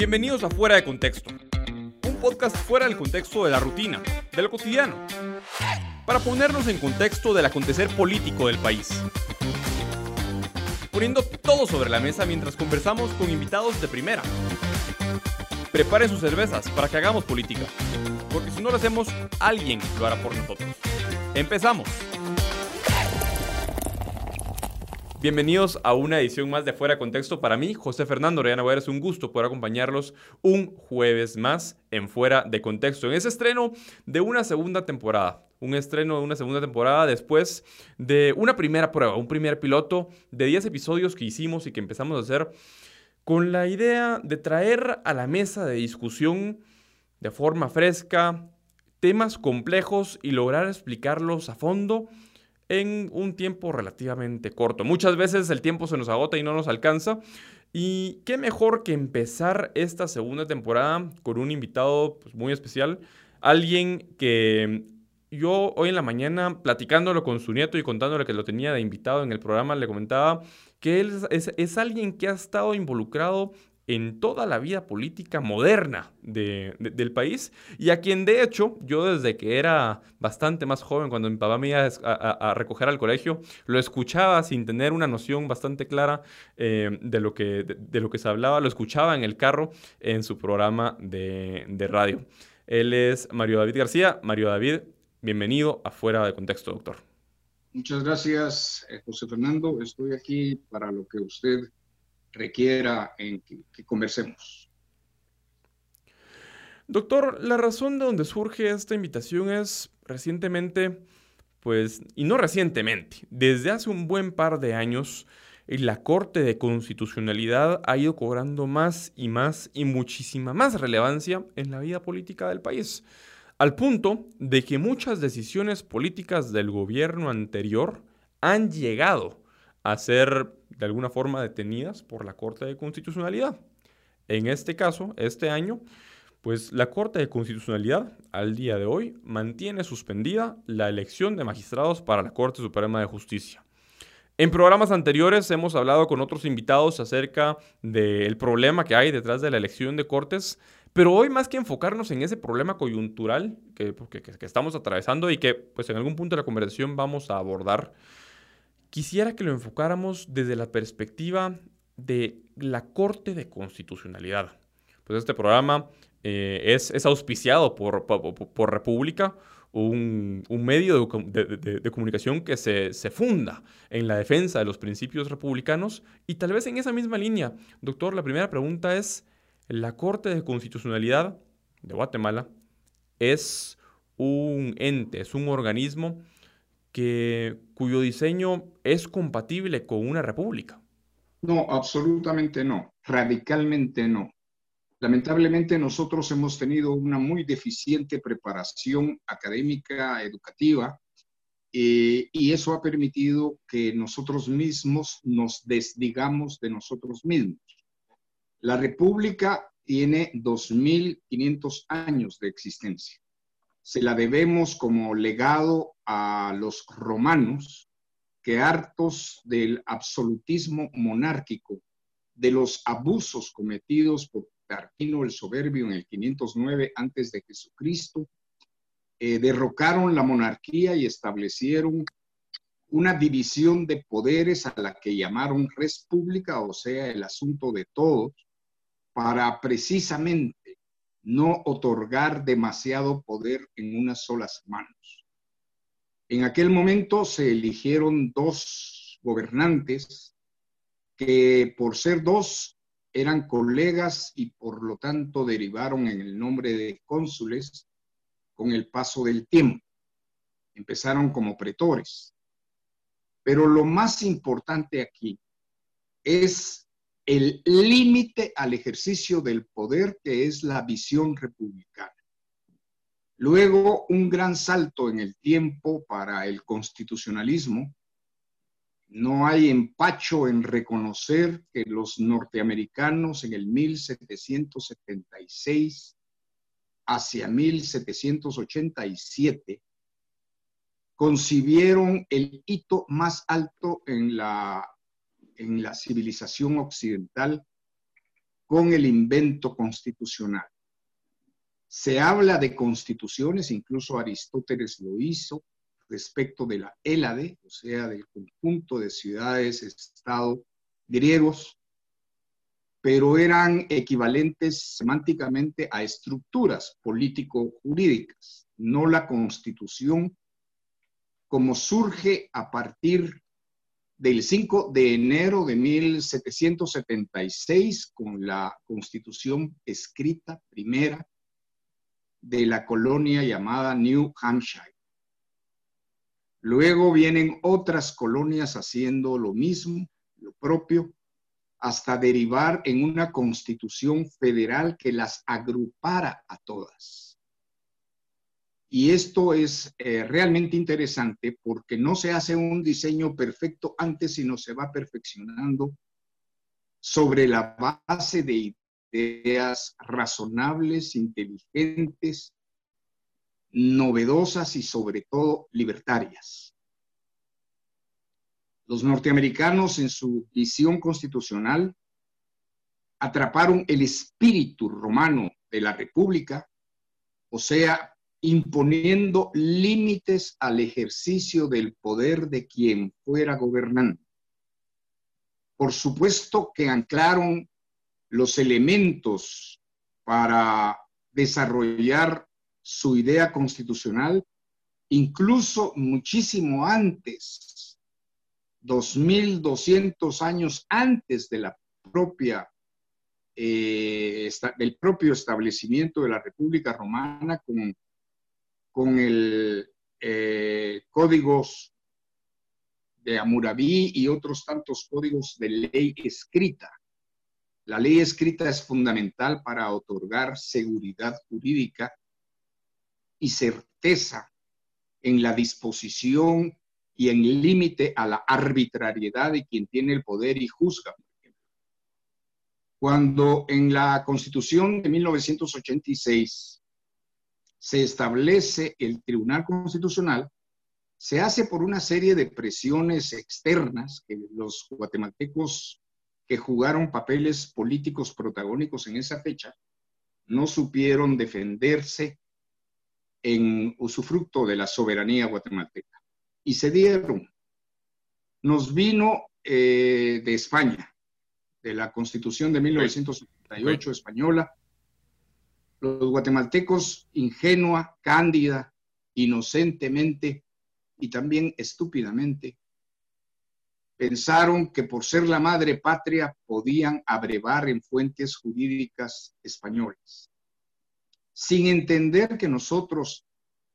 Bienvenidos a Fuera de Contexto, un podcast fuera del contexto de la rutina, de lo cotidiano, para ponernos en contexto del acontecer político del país. Poniendo todo sobre la mesa mientras conversamos con invitados de primera. Preparen sus cervezas para que hagamos política, porque si no lo hacemos, alguien lo hará por nosotros. Empezamos. Bienvenidos a una edición más de Fuera Contexto. Para mí, José Fernando Orellana es un gusto poder acompañarlos un jueves más en Fuera de Contexto, en ese estreno de una segunda temporada. Un estreno de una segunda temporada después de una primera prueba, un primer piloto de 10 episodios que hicimos y que empezamos a hacer con la idea de traer a la mesa de discusión de forma fresca temas complejos y lograr explicarlos a fondo en un tiempo relativamente corto. Muchas veces el tiempo se nos agota y no nos alcanza. Y qué mejor que empezar esta segunda temporada con un invitado pues, muy especial, alguien que yo hoy en la mañana, platicándolo con su nieto y contándole que lo tenía de invitado en el programa, le comentaba que él es, es alguien que ha estado involucrado en toda la vida política moderna del país y a quien de hecho yo desde que era bastante más joven, cuando mi papá me iba a, recoger al colegio, lo escuchaba sin tener una noción bastante clara eh, de, lo que, de, lo que se hablaba, lo escuchaba en el carro en su programa de, de radio. Él es Mario David García. Mario David, bienvenido a Fuera de Contexto, doctor. Muchas gracias, eh, José Fernando. Estoy aquí para lo que usted requiera en que, conversemos. Doctor, la razón de donde surge esta invitación es recientemente, pues, y no recientemente, desde hace un buen par de años, la Corte de Constitucionalidad ha ido cobrando más y más y muchísima más relevancia en la vida política del país, al punto de que muchas decisiones políticas del gobierno anterior han llegado a ser de alguna forma detenidas por la Corte de Constitucionalidad. En este caso, este año, pues la Corte de Constitucionalidad al día de hoy mantiene suspendida la elección de magistrados para la Corte Suprema de Justicia. En programas anteriores hemos hablado con otros invitados acerca del problema que hay detrás de la elección de cortes, pero hoy más que enfocarnos en ese problema coyuntural que, que, que estamos atravesando y que pues en algún punto de la conversación vamos a abordar, quisiera que lo enfocáramos desde la perspectiva de la Corte de Constitucionalidad. Pues este programa eh, es, auspiciado por, por, República, un, medio de, comunicación que se, se, funda en la defensa de los principios republicanos. Y tal vez en esa misma línea, doctor, la primera pregunta es, ¿la Corte de Constitucionalidad de Guatemala es un ente, es un organismo que, cuyo diseño es compatible con una república. No, absolutamente no, radicalmente no. Lamentablemente nosotros hemos tenido una muy deficiente preparación académica, educativa, eh, y eso ha permitido que nosotros mismos nos desdigamos de nosotros mismos. La República tiene 2.500 años de existencia se la debemos como legado a los romanos que hartos del absolutismo monárquico, de los abusos cometidos por Tarquino el Soberbio en el 509 antes de Jesucristo, eh, derrocaron la monarquía y establecieron una división de poderes a la que llamaron res pública, o sea, el asunto de todos, para precisamente no otorgar demasiado poder en unas solas manos. En aquel momento se eligieron dos gobernantes que por ser dos eran colegas y por lo tanto derivaron en el nombre de cónsules con el paso del tiempo. Empezaron como pretores. Pero lo más importante aquí es el límite al ejercicio del poder que es la visión republicana. Luego, un gran salto en el tiempo para el constitucionalismo. No hay empacho en reconocer que los norteamericanos en el 1776 hacia 1787 concibieron el hito más alto en la en la civilización occidental con el invento constitucional. Se habla de constituciones, incluso Aristóteles lo hizo, respecto de la Hélade, o sea, del conjunto de ciudades, estado griegos, pero eran equivalentes semánticamente a estructuras político-jurídicas, no la constitución como surge a partir del 5 de enero de 1776 con la constitución escrita primera de la colonia llamada New Hampshire. Luego vienen otras colonias haciendo lo mismo, lo propio, hasta derivar en una constitución federal que las agrupara a todas. Y esto es eh, realmente interesante porque no se hace un diseño perfecto antes, sino se va perfeccionando sobre la base de ideas razonables, inteligentes, novedosas y sobre todo libertarias. Los norteamericanos en su visión constitucional atraparon el espíritu romano de la República, o sea, imponiendo límites al ejercicio del poder de quien fuera gobernante. Por supuesto que anclaron los elementos para desarrollar su idea constitucional, incluso muchísimo antes, 2200 años antes de la propia, eh, del propio establecimiento de la República Romana con con el eh, códigos de Hammurabi y otros tantos códigos de ley escrita. La ley escrita es fundamental para otorgar seguridad jurídica y certeza en la disposición y en límite a la arbitrariedad de quien tiene el poder y juzga. Cuando en la Constitución de 1986 se establece el Tribunal Constitucional, se hace por una serie de presiones externas que los guatemaltecos que jugaron papeles políticos protagónicos en esa fecha no supieron defenderse en usufructo de la soberanía guatemalteca. Y se dieron. Nos vino eh, de España, de la Constitución de 1978 española, los guatemaltecos ingenua, cándida, inocentemente y también estúpidamente pensaron que por ser la madre patria podían abrevar en fuentes jurídicas españolas, sin entender que nosotros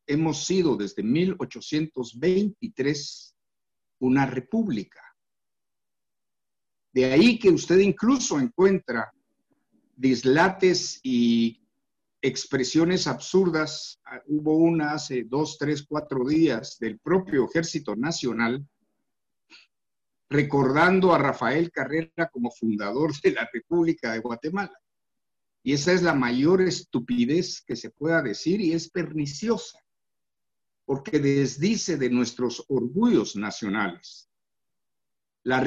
hemos sido desde 1823 una república. De ahí que usted incluso encuentra dislates y expresiones absurdas. Ah, hubo una hace dos, tres, cuatro días del propio Ejército Nacional recordando a Rafael Carrera como fundador de la República de Guatemala. Y esa es la mayor estupidez que se pueda decir y es perniciosa, porque desdice de nuestros orgullos nacionales. La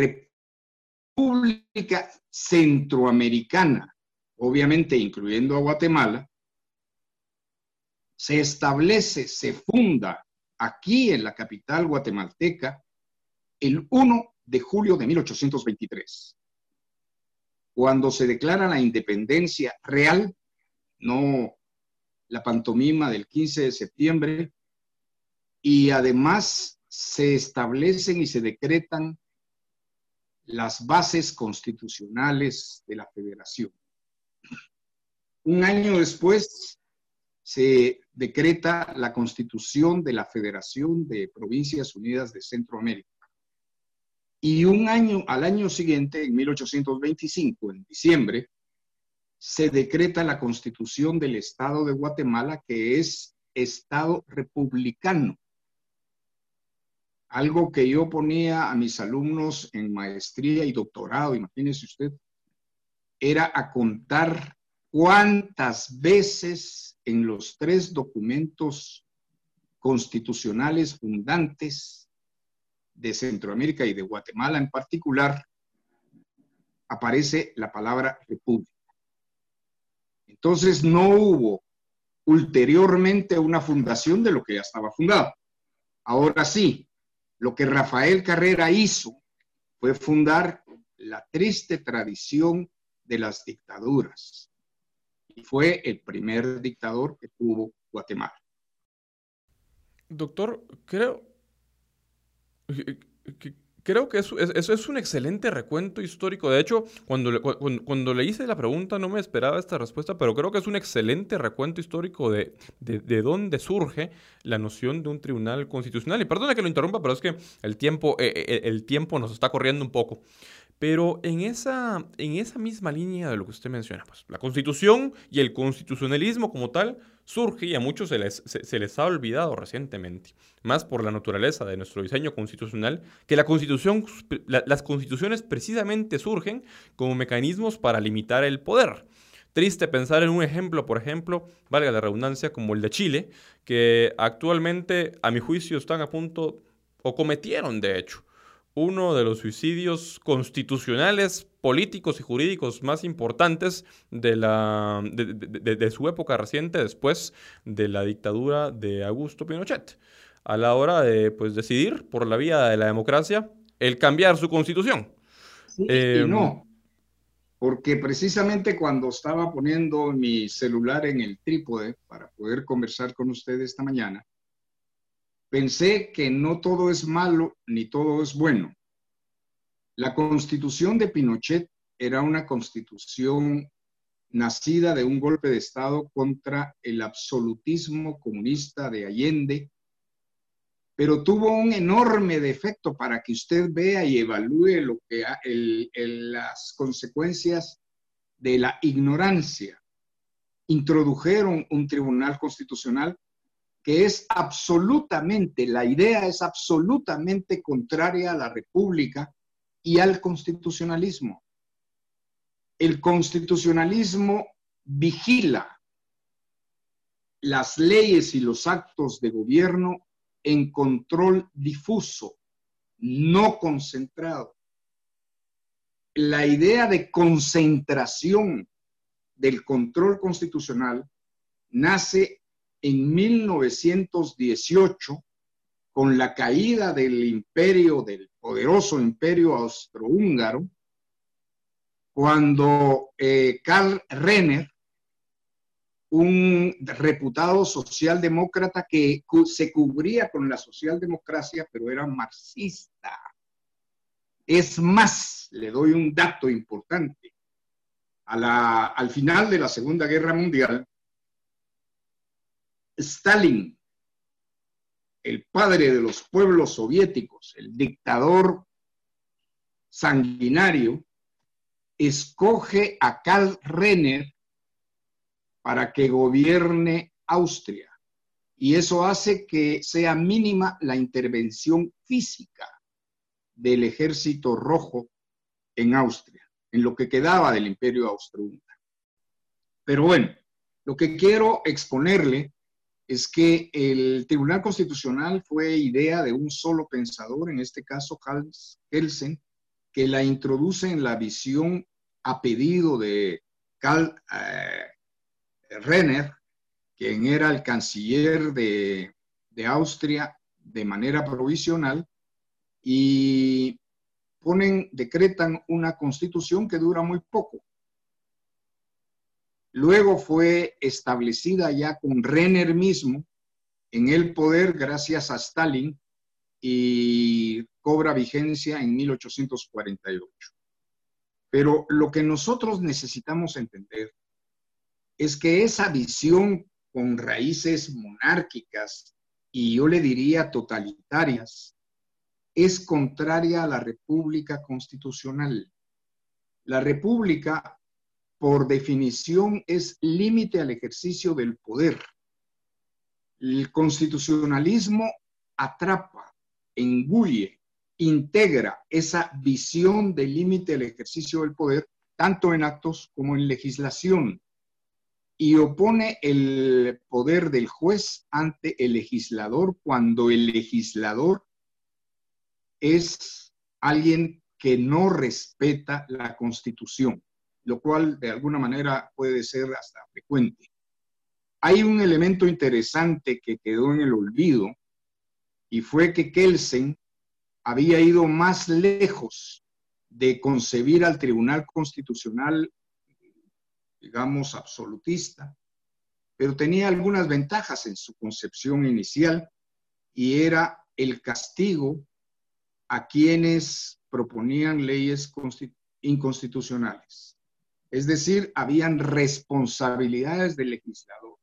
República Centroamericana, obviamente incluyendo a Guatemala, se establece, se funda aquí en la capital guatemalteca el 1 de julio de 1823, cuando se declara la independencia real, no la pantomima del 15 de septiembre, y además se establecen y se decretan las bases constitucionales de la federación. Un año después se decreta la constitución de la Federación de Provincias Unidas de Centroamérica. Y un año, al año siguiente, en 1825, en diciembre, se decreta la constitución del Estado de Guatemala, que es Estado republicano. Algo que yo ponía a mis alumnos en maestría y doctorado, imagínese usted, era a contar cuántas veces en los tres documentos constitucionales fundantes de Centroamérica y de Guatemala en particular aparece la palabra república. Entonces no hubo ulteriormente una fundación de lo que ya estaba fundado. Ahora sí, lo que Rafael Carrera hizo fue fundar la triste tradición de las dictaduras. Fue el primer dictador que tuvo Guatemala. Doctor, creo creo que eso, es un excelente recuento histórico. De hecho, cuando le, hice la pregunta no me esperaba esta respuesta, pero creo que es un excelente recuento histórico de, de, dónde surge la noción de un tribunal constitucional. Y perdona que lo interrumpa, pero es que el tiempo, eh, eh, el tiempo nos está corriendo un poco. Pero en esa, en esa misma línea de lo que usted menciona, pues la constitución y el constitucionalismo como tal surge y a muchos se les, ha olvidado recientemente, más por la naturaleza de nuestro diseño constitucional, que la constitución, las constituciones precisamente surgen como mecanismos para limitar el poder. Triste pensar en un ejemplo, por ejemplo, valga la redundancia, como el de Chile, que actualmente, a mi juicio, están a punto, o cometieron de hecho, uno de los suicidios constitucionales, políticos y jurídicos más importantes de, la, de, su época reciente después de la dictadura de Augusto Pinochet, a la hora de pues, decidir por la vía de la democracia el cambiar su constitución. Sí, y em, no, porque precisamente cuando estaba poniendo mi celular en el trípode para poder conversar con ustedes esta mañana, Pensé que no todo es malo ni todo es bueno. La constitución de Pinochet era una constitución nacida de un golpe de Estado contra el absolutismo comunista de Allende, pero tuvo un enorme defecto para que usted vea y evalúe lo que las consecuencias de la ignorancia. Introdujeron un tribunal constitucional que es absolutamente, la idea es absolutamente contraria a la república y al constitucionalismo. El constitucionalismo vigila las leyes y los actos de gobierno en control difuso, no concentrado. La idea de concentración del control constitucional nace en 1918, con la caída del imperio, del poderoso imperio austrohúngaro, cuando eh, Karl Renner, un reputado socialdemócrata que se cubría con la socialdemocracia, pero era marxista. Es más, le doy un dato importante. al final de la Segunda Guerra Mundial, Stalin, el padre de los pueblos soviéticos, el dictador sanguinario, escoge a Karl Renner para que gobierne Austria. Y eso hace que sea mínima la intervención física del ejército rojo en Austria, en lo que quedaba del imperio austrohúngaro. Pero bueno, lo que quiero exponerle es que el Tribunal Constitucional fue idea de un solo pensador, en este caso Hans Kelsen, que la introduce en la visión a pedido de Karl eh, Renner, quien era el canciller de, de Austria de manera provisional, y ponen, decretan una constitución que dura muy poco, Luego fue establecida ya con Renner mismo en el poder gracias a Stalin y cobra vigencia en 1848. Pero lo que nosotros necesitamos entender es que esa visión con raíces monárquicas y yo le diría totalitarias es contraria a la república constitucional. La república por definición es límite al ejercicio del poder. El constitucionalismo atrapa, engulle, integra esa visión de límite al ejercicio del poder, tanto en actos como en legislación, y opone el poder del juez ante el legislador cuando el legislador es alguien que no respeta la constitución lo cual de alguna manera puede ser hasta frecuente. Hay un elemento interesante que quedó en el olvido y fue que Kelsen había ido más lejos de concebir al Tribunal Constitucional, digamos, absolutista, pero tenía algunas ventajas en su concepción inicial y era el castigo a quienes proponían leyes inconstitucionales. Es decir, habían responsabilidades del legislador.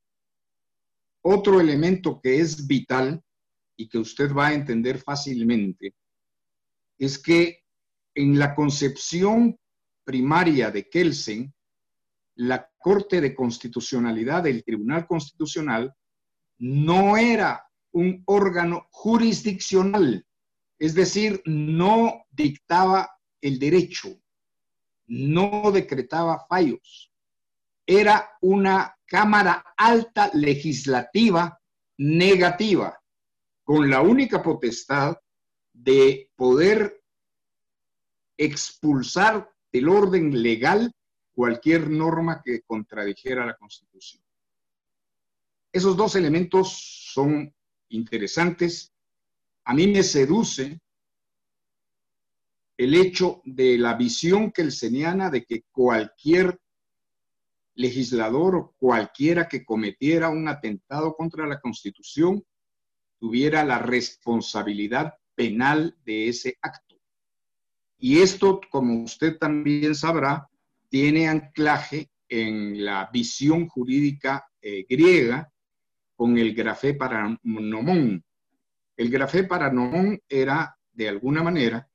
Otro elemento que es vital y que usted va a entender fácilmente es que en la concepción primaria de Kelsen, la Corte de Constitucionalidad del Tribunal Constitucional no era un órgano jurisdiccional, es decir, no dictaba el derecho, no decretaba fallos, era una Cámara Alta Legislativa negativa, con la única potestad de poder expulsar del orden legal cualquier norma que contradijera la Constitución. Esos dos elementos son interesantes. A mí me seduce el hecho de la visión kelseniana de que cualquier legislador o cualquiera que cometiera un atentado contra la Constitución tuviera la responsabilidad penal de ese acto. Y esto, como usted también sabrá, tiene anclaje en la visión jurídica eh, griega con el grafé paranomón. El grafé paranomón era, de alguna manera,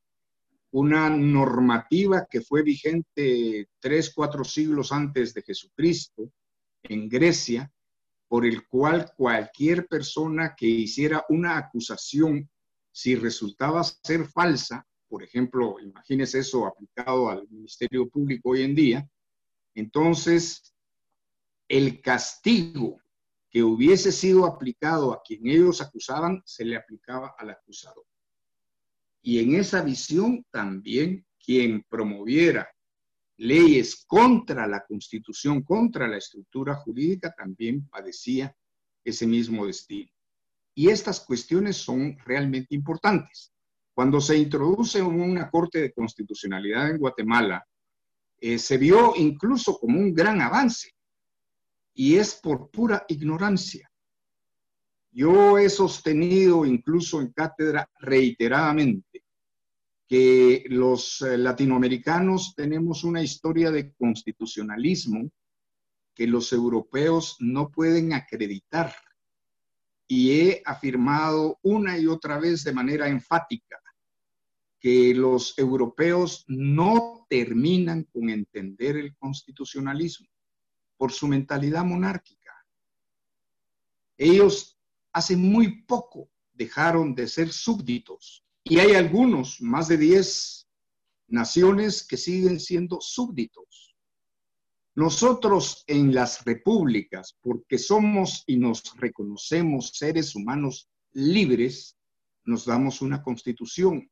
una normativa que fue vigente tres, cuatro siglos antes de Jesucristo en Grecia, por el cual cualquier persona que hiciera una acusación, si resultaba ser falsa, por ejemplo, imagínese eso aplicado al Ministerio Público hoy en día, entonces el castigo que hubiese sido aplicado a quien ellos acusaban se le aplicaba al acusador. Y en esa visión también quien promoviera leyes contra la constitución, contra la estructura jurídica, también padecía ese mismo destino. Y estas cuestiones son realmente importantes. Cuando se introduce una Corte de Constitucionalidad en Guatemala, eh, se vio incluso como un gran avance y es por pura ignorancia. Yo he sostenido incluso en cátedra reiteradamente que los eh, latinoamericanos tenemos una historia de constitucionalismo que los europeos no pueden acreditar. Y he afirmado una y otra vez de manera enfática que los europeos no terminan con entender el constitucionalismo por su mentalidad monárquica. Ellos hace muy poco dejaron de ser súbditos y hay algunos, más de 10 naciones que siguen siendo súbditos. Nosotros en las repúblicas, porque somos y nos reconocemos seres humanos libres, nos damos una constitución.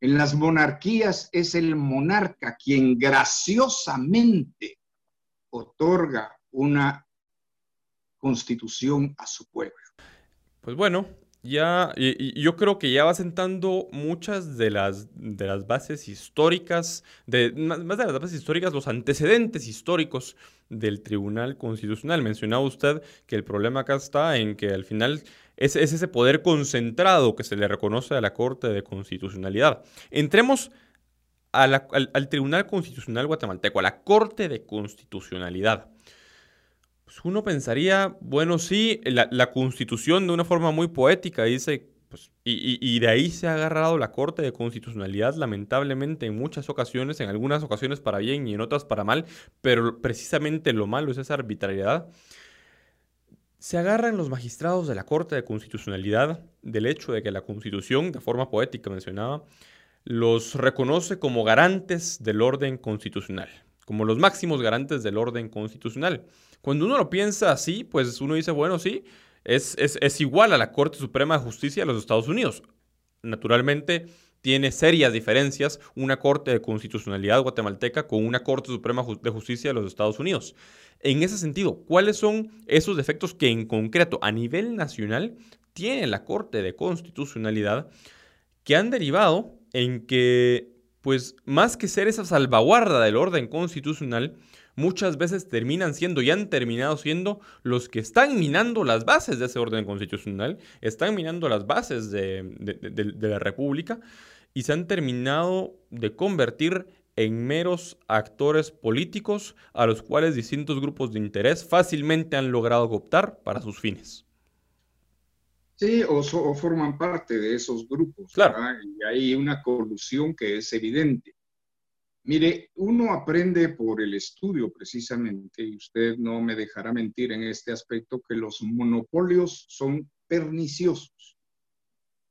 En las monarquías es el monarca quien graciosamente otorga una constitución a su pueblo. Pues bueno, ya, y, yo creo que ya va sentando muchas de las, de las bases históricas, de, más, de las bases históricas, los antecedentes históricos del Tribunal Constitucional. Mencionaba usted que el problema acá está en que al final es, ese poder concentrado que se le reconoce a la Corte de Constitucionalidad. Entremos al, al Tribunal Constitucional guatemalteco, a la Corte de Constitucionalidad. Pues uno pensaría, bueno, sí, la, constitución de una forma muy poética dice, pues, y, de ahí se ha agarrado la Corte de Constitucionalidad, lamentablemente, en muchas ocasiones, en algunas ocasiones para bien y en otras para mal, pero precisamente lo malo es esa arbitrariedad. Se agarran los magistrados de la Corte de Constitucionalidad del hecho de que la Constitución, de forma poética mencionaba, los reconoce como garantes del orden constitucional, como los máximos garantes del orden constitucional. Cuando uno lo piensa así, pues uno dice, bueno, sí, es, es, igual a la Corte Suprema de Justicia de los Estados Unidos. Naturalmente, tiene serias diferencias una Corte de Constitucionalidad guatemalteca con una Corte Suprema de Justicia de los Estados Unidos. En ese sentido, ¿cuáles son esos defectos que en concreto a nivel nacional tiene la Corte de Constitucionalidad que han derivado en que, pues, más que ser esa salvaguarda del orden constitucional, muchas veces terminan siendo y han terminado siendo los que están minando las bases de ese orden constitucional, están minando las bases de, la República y se han terminado de convertir en meros actores políticos a los cuales distintos grupos de interés fácilmente han logrado cooptar para sus fines. Sí, o, forman parte de esos grupos. Claro. Y hay una colusión que es evidente. Mire, uno aprende por el estudio precisamente, y usted no me dejará mentir en este aspecto, que los monopolios son perniciosos.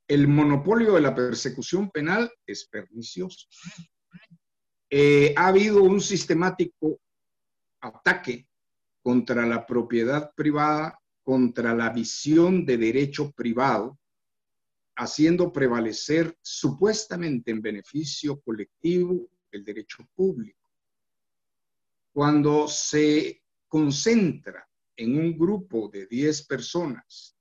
El monopolio de la persecución penal es pernicioso. Eh, ha habido un sistemático ataque contra la propiedad privada, contra la visión de derecho privado, haciendo prevalecer supuestamente en beneficio colectivo el derecho público. Cuando se concentra en un grupo de 10 personas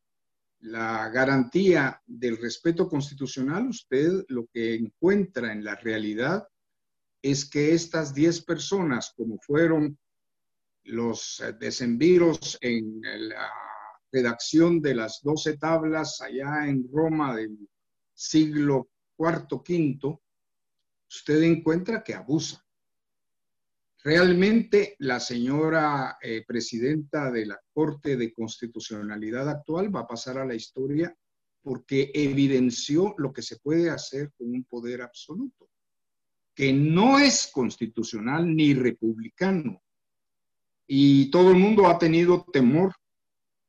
la garantía del respeto constitucional, usted lo que encuentra en la realidad es que estas 10 personas, como fueron los desenvíos en la redacción de las 12 tablas allá en Roma del siglo IV, V, usted encuentra que abusa. Realmente la señora eh, presidenta de la Corte de Constitucionalidad actual va a pasar a la historia porque evidenció lo que se puede hacer con un poder absoluto, que no es constitucional ni republicano. Y todo el mundo ha tenido temor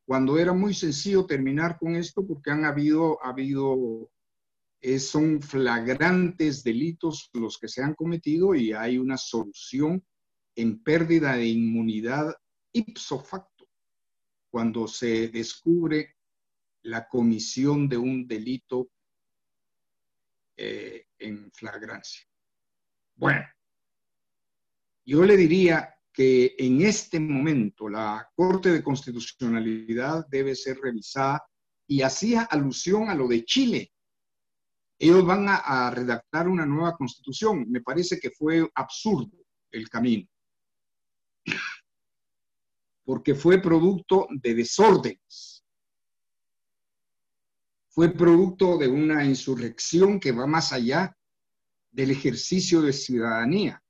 cuando era muy sencillo terminar con esto porque han habido, ha habido son flagrantes delitos los que se han cometido y hay una solución en pérdida de inmunidad ipso facto cuando se descubre la comisión de un delito eh, en flagrancia. Bueno, yo le diría que en este momento la Corte de Constitucionalidad debe ser revisada y hacía alusión a lo de Chile ellos van a, redactar una nueva constitución. Me parece que fue absurdo el camino, porque fue producto de desórdenes, fue producto de una insurrección que va más allá del ejercicio de ciudadanía.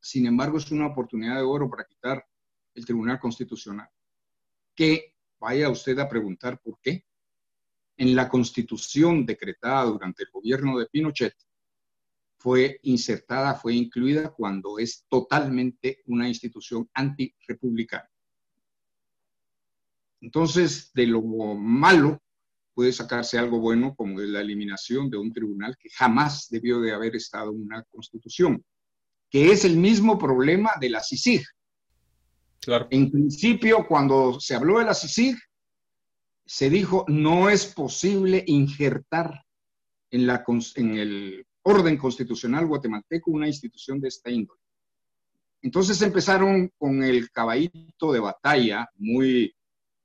Sin embargo, es una oportunidad de oro para quitar el Tribunal Constitucional. Que vaya usted a preguntar por qué en la constitución decretada durante el gobierno de Pinochet fue insertada, fue incluida cuando es totalmente una institución antirepublicana. Entonces, de lo malo puede sacarse algo bueno como es la eliminación de un tribunal que jamás debió de haber estado en una constitución, que es el mismo problema de la CICIG. Claro. En principio, cuando se habló de la CICIG, se dijo no es posible injertar en, la, en el orden constitucional guatemalteco una institución de esta índole. Entonces empezaron con el caballito de batalla muy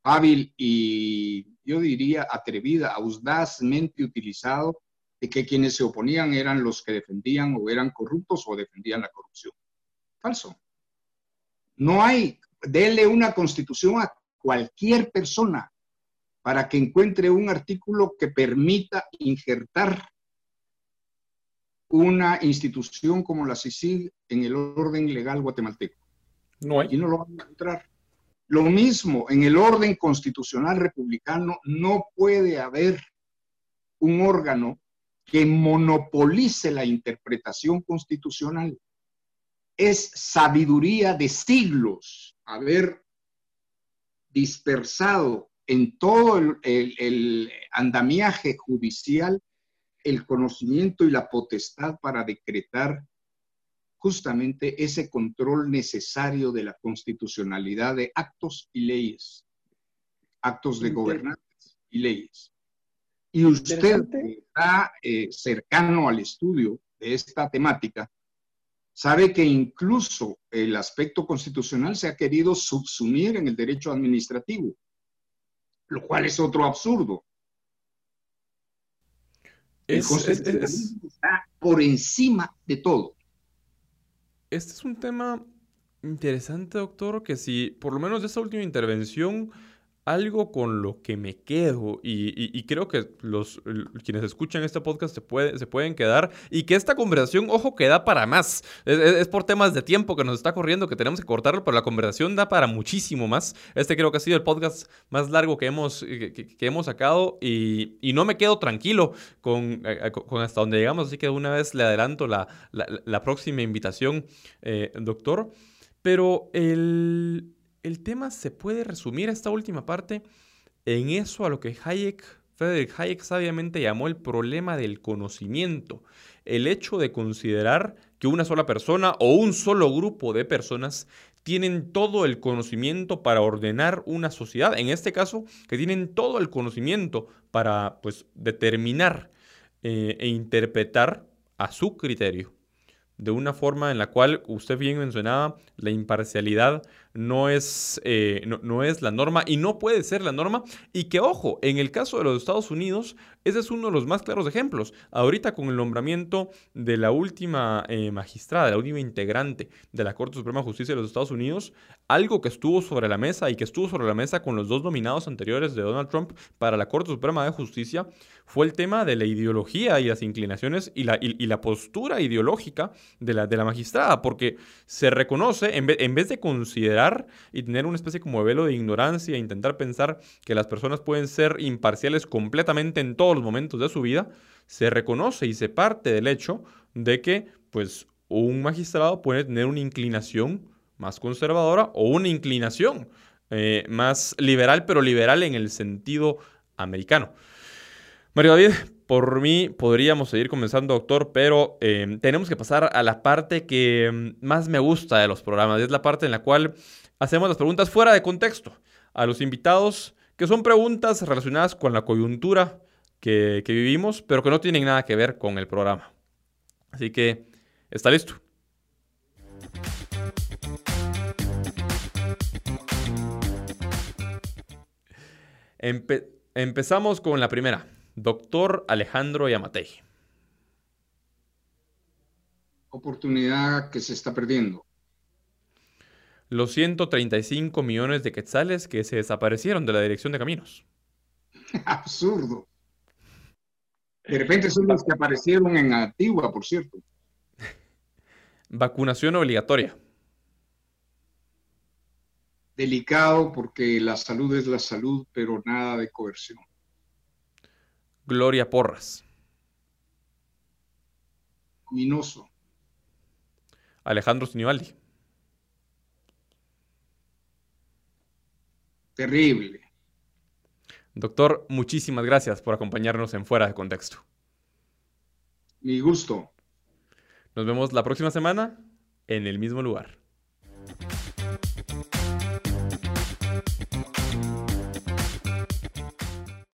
hábil y yo diría atrevida, audazmente utilizado, de que quienes se oponían eran los que defendían o eran corruptos o defendían la corrupción. Falso. No hay, dele una constitución a cualquier persona, para que encuentre un artículo que permita injertar una institución como la CICIG en el orden legal guatemalteco. No hay. Y no lo van a encontrar. Lo mismo, en el orden constitucional republicano no puede haber un órgano que monopolice la interpretación constitucional. Es sabiduría de siglos haber dispersado en todo el, andamiaje judicial el conocimiento y la potestad para decretar justamente ese control necesario de la constitucionalidad de actos y leyes, actos de gobernantes y leyes. Y usted está eh, cercano al estudio de esta temática, sabe que incluso el aspecto constitucional se ha querido subsumir en el derecho administrativo, lo cual es otro absurdo. El constitucionalismo está por encima de todo. Este es un tema interesante, doctor, que si por lo menos de esta última intervención algo con lo que me quedo y, creo que los quienes escuchan este podcast se, puede, se pueden quedar y que esta conversación, ojo, que da para más. Es, por temas de tiempo que nos está corriendo que tenemos que cortarlo, pero la conversación da para muchísimo más. Este creo que ha sido el podcast más largo que hemos, que, hemos sacado y, no me quedo tranquilo con, eh, con, hasta donde llegamos, así que una vez le adelanto la, la, próxima invitación, eh, doctor. Pero el, el tema se puede resumir esta última parte en eso a lo que Hayek, Friedrich Hayek sabiamente llamó el problema del conocimiento. El hecho de considerar que una sola persona o un solo grupo de personas tienen todo el conocimiento para ordenar una sociedad. En este caso, que tienen todo el conocimiento para pues, determinar eh, e interpretar a su criterio de una forma en la cual usted bien mencionaba, la imparcialidad no es, eh, no, es la norma y no puede ser la norma. Y que, ojo, en el caso de los Estados Unidos, ese es uno de los más claros ejemplos. Ahorita con el nombramiento de la última eh, magistrada, la última integrante de la Corte Suprema de Justicia de los Estados Unidos, algo que estuvo sobre la mesa y que estuvo sobre la mesa con los dos nominados anteriores de Donald Trump para la Corte Suprema de Justicia fue el tema de la ideología y las inclinaciones y la, y, la postura ideológica de la, de la magistrada, porque se reconoce, en en vez de considerar y tener una especie como de velo de ignorancia e intentar pensar que las personas pueden ser imparciales completamente en todos los momentos de su vida, se reconoce y se parte del hecho de que pues un magistrado puede tener una inclinación más conservadora o una inclinación eh, más liberal, pero liberal en el sentido americano. Mario David, por mí podríamos seguir comenzando, doctor, pero em, tenemos que pasar a la parte que em, más me gusta de los programas. Es la parte en la cual hacemos las preguntas fuera de contexto a los invitados, que son preguntas relacionadas con la coyuntura que, que vivimos, pero que no tienen nada que ver con el programa. Así que, ¿está listo? empezamos con la primera. Doctor Alejandro Yamatei. Oportunidad que se está perdiendo. Los 135 millones de quetzales que se desaparecieron de la dirección de caminos. Absurdo. De repente son los que aparecieron en Antigua, por cierto. Vacunación obligatoria. Delicado porque la salud es la salud, pero nada de coerción. Gloria Porras. Minoso. Alejandro Sinibaldi. Terrible. Doctor, muchísimas gracias por acompañarnos en Fuera de Contexto. Mi gusto. Nos vemos la próxima semana en el mismo lugar.